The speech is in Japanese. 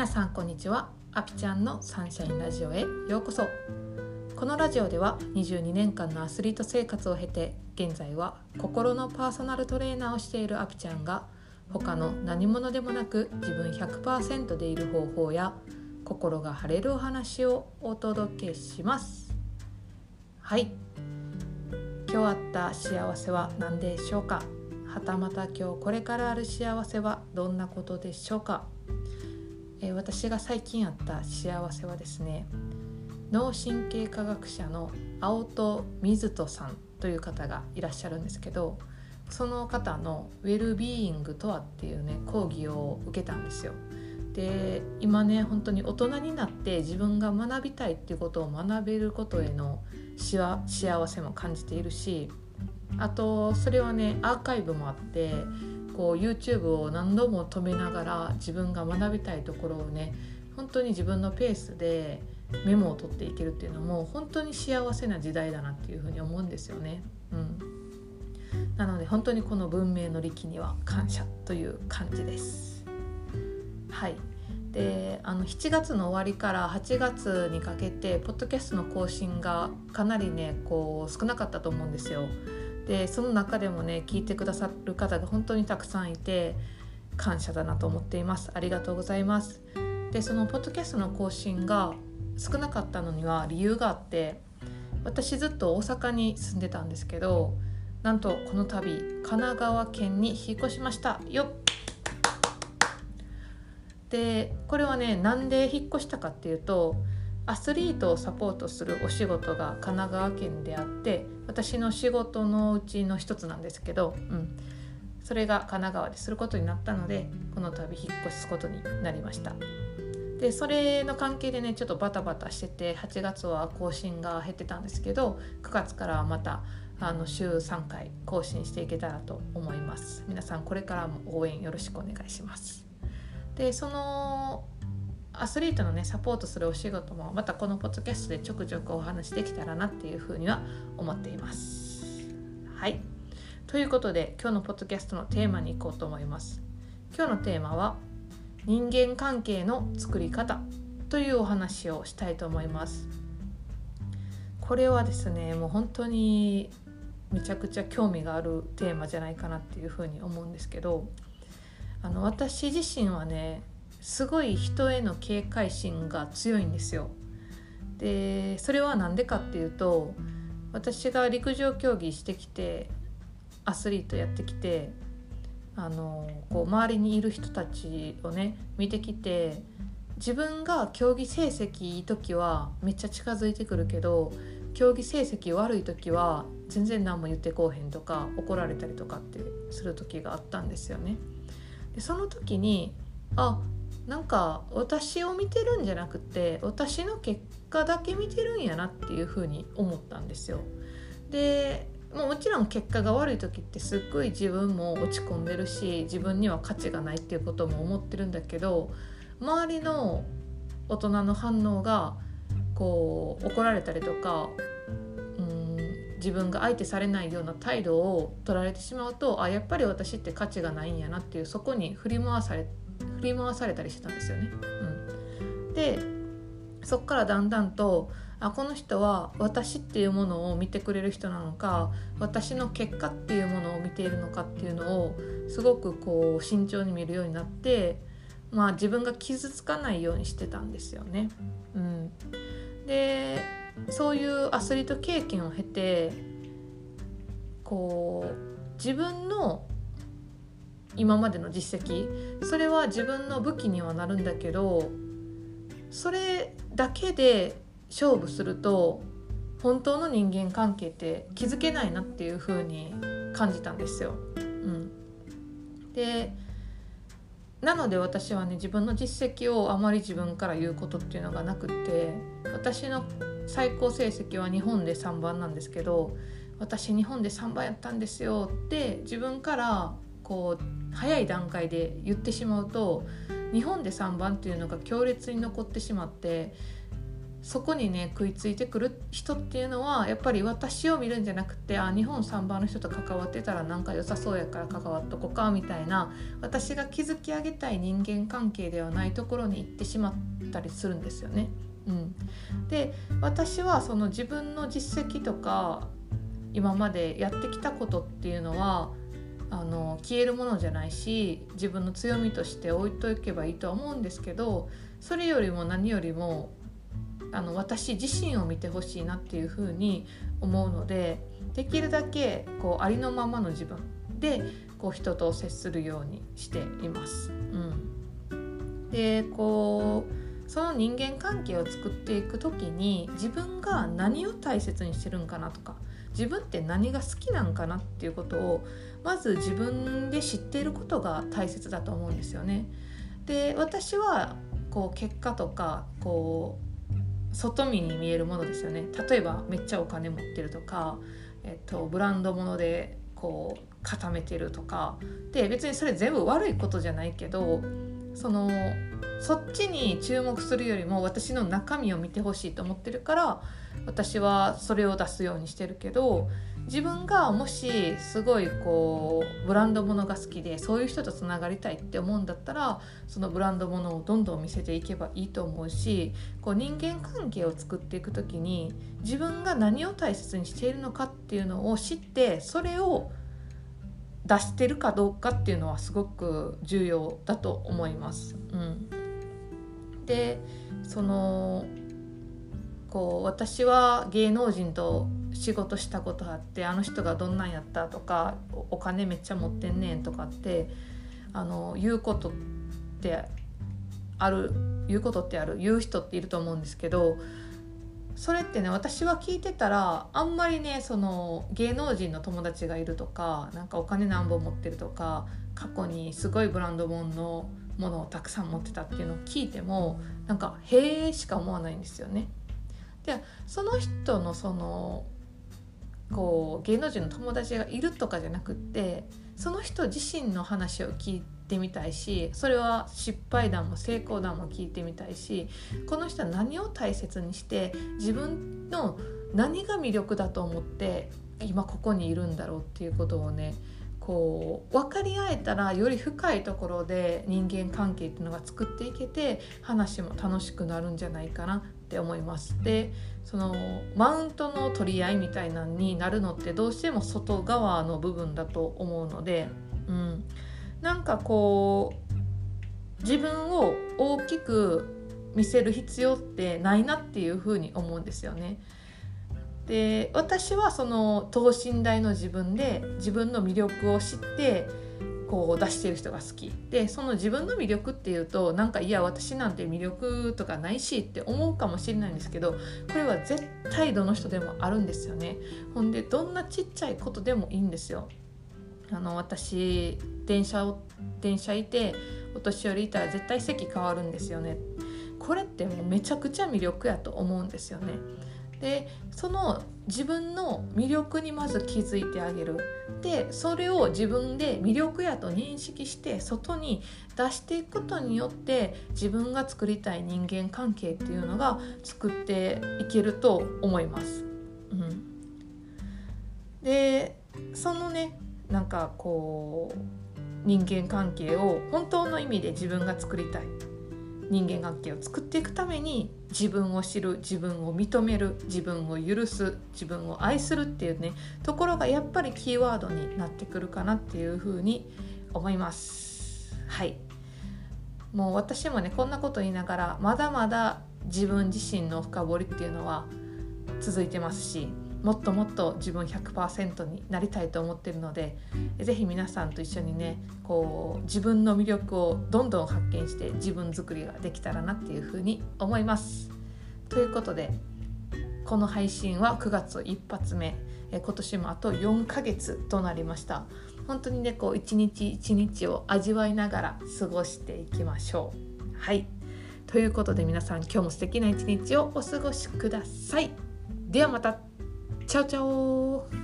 皆さんこんにちは。アピちゃんのサンシャインラジオへようこそ。このラジオでは22年間のアスリート生活を経て現在は心のパーソナルトレーナーをしているアピちゃんが他の何者でもなく自分100%でいる方法や心が晴れるお話をお届けします。はい。今日あった幸せは何でしょうか？はたまた今日これからある幸せはどんなことでしょうか、えー、私が最近あった幸せはですね脳神経科学者の青戸水人さんという方がいらっしゃるんですけどその方の「ウェルビーイングとは?」っていうね講義を受けたんですよ。で今ね本当に大人になって自分が学びたいっていうことを学べることへの幸せも感じているしあとそれはねアーカイブもあってこう YouTube を何度も止めながら自分が学びたいところをね本当に自分のペースでメモを取っていけるっていうのも本当に幸せな時代だなっていうふうに思うんですよね。うん、なので本当にこの文明の利器には感謝という感じです。はいであの7月の終わりから8月にかけてポッドキャストの更新がかなりねこう少なかったと思うんですよ。でその中でもね聞いてくださる方が本当にたくさんいて感謝だなと思っています。ありがとうございます。でそのポッドキャストの更新が少なかったのには理由があって私ずっと大阪に住んでたんですけどなんとこの度神奈川県に引っ越しました。よっ。でこれはねなんで引っ越したかっていうとアスリートをサポートするお仕事が神奈川県であって私の仕事のうちの一つなんですけど、うん、それが神奈川ですることになったのでこの度引っ越すことになりました。でそれの関係でねちょっとバタバタしてて8月は更新が減ってたんですけど9月からはまたあの週3回更新していけたらと思います。皆さんこれからも応援よろしくお願いします。でそのアスリートのねサポートするお仕事もまたこのポッドキャストでちょくちょくお話できたらなっていうふうには思っています。はいということで今日のポッドキャストのテーマに行こうと思います。今日のテーマは人間関係の作り方というお話をしたいと思います。これはですねもう本当にめちゃくちゃ興味があるテーマじゃないかなっていうふうに思うんですけどあの私自身はねすごい人への警戒心が強いんですよ。でそれは何でかっていうと私が陸上競技してきてアスリートやってきてあのこう周りにいる人たちをね見てきて自分が競技成績いい時はめっちゃ近づいてくるけど競技成績悪い時は全然何も言ってこうへんとか怒られたりとかってする時があったんですよね。でその時にあなんか私を見てるんじゃなくて私の結果だけ見てるんやなっていうふうに思ったんですよ。でももちろん結果が悪い時ってすっごい自分も落ち込んでるし自分には価値がないっていうことも思ってるんだけど周りの大人の反応がこう怒られたりとか自分が相手されないような態度を取られてしまうとあやっぱり私って価値がないんやなっていうそこに振り回され振り回されたりしてたんですよね。うん、でそっからだんだんとあこの人は私っていうものを見てくれる人なのか私の結果っていうものを見ているのかっていうのをすごくこう慎重に見るようになってまあ自分が傷つかないようにしてたんですよね。うん、でそういうアスリート経験を経てこう自分の今までの実績それは自分の武器にはなるんだけどそれだけで勝負すると本当の人間関係って気づけないなっていう風に感じたんですよ。うん、でなので私はね自分の実績をあまり自分から言うことっていうのがなくて私の最高成績は日本で3番なんですけど私日本で3番やったんですよって自分からこう早い段階で言ってしまうと日本で3番っていうのが強烈に残ってしまってそこにね食いついてくる人っていうのはやっぱり私を見るんじゃなくてあ日本3番の人と関わってたらなんか良さそうやから関わっとこかみたいな私が築き上げたい人間関係ではないところに行ってしまったりするんですよね。うん、で私はその自分の実績とか今までやってきたことっていうのはあの消えるものじゃないし自分の強みとして置いとけばいいとは思うんですけどそれよりも何よりもあの私自身を見てほしいなっていうふうに思うのでできるだけこうありのままの自分でこう人と接するようにしています。うん、でこうその人間関係を作っていく時に自分が何を大切にしてるんかなとか自分って何が好きなんかなっていうことをまず自分で知っていることが大切だと思うんですよね。で私はこう結果とかこう外見に見えるものですよね例えばめっちゃお金持ってるとか、えっと、ブランド物でこう固めてるとかで別にそれ全部悪いことじゃないけどそのそっちに注目するよりも私の中身を見てほしいと思ってるから私はそれを出すようにしてるけど自分がもしすごいこうブランド物が好きでそういう人とつながりたいって思うんだったらそのブランド物をどんどん見せていけばいいと思うしこう人間関係を作っていく時に自分が何を大切にしているのかっていうのを知ってそれを出してるかどうかっていうのはすごく重要だと思います。うん、でそのこう私は芸能人と仕事したことあってあの人がどんなんやったとかお金めっちゃ持ってんねんとかってあの言うことってある言うことってある言う人っていると思うんですけどそれってね私は聞いてたらあんまりねその芸能人の友達がいるとかなんかお金何本持ってるとか過去にすごいブランド物のものをたくさん持ってたっていうのを聞いてもなんか「へえ」しか思わないんですよね。でその人のそのこう芸能人の友達がいるとかじゃなくってその人自身の話を聞いてみたいしそれは失敗談も成功談も聞いてみたいしこの人は何を大切にして自分の何が魅力だと思って今ここにいるんだろうっていうことをねこう分かり合えたらより深いところで人間関係っていうのが作っていけて話も楽しくなるんじゃないかな。って思います。でそのマウントの取り合いみたいなのになるのってどうしても外側の部分だと思うので、うん、なんかこう自分を大きく見せる必要ってないなっていうふうに思うんですよね。で私はその等身大の自分で自分の魅力を知ってこう出してる人が好き。でその自分の魅力っていうとなんかいや私なんて魅力とかないしって思うかもしれないんですけどこれは絶対どの人でもあるんですよね。ほんでどんなちっちゃいことでもいいんですよ。あの私電車を電車いてお年寄りいたら絶対席変わるんですよね。これってもうめちゃくちゃ魅力やと思うんですよね。でその自分の魅力にまず気づいてあげる。でそれを自分で魅力やと認識して外に出していくことによって自分が作りたい人間関係っていうのが作っていけると思います。うん、でそのねなんかこう人間関係を本当の意味で自分が作りたい。人間関係を作っていくために自分を知る自分を認める自分を許す自分を愛するっていうねところがやっぱりキーワードになってくるかなっていうふうに思います。はい。もう私もねこんなこと言いながらまだまだ自分自身の深掘りっていうのは続いてますしもっともっと自分100%になりたいと思ってるので是非皆さんと一緒にねこう自分の魅力をどんどん発見して自分作りができたらなっていうふうに思います。ということでこの配信は9月一発目今年もあと4ヶ月となりました。本当にねこう一日一日を味わいながら過ごしていきましょう。はい。ということで皆さん今日も素敵な一日をお過ごしください。ではまた。チャオチャオ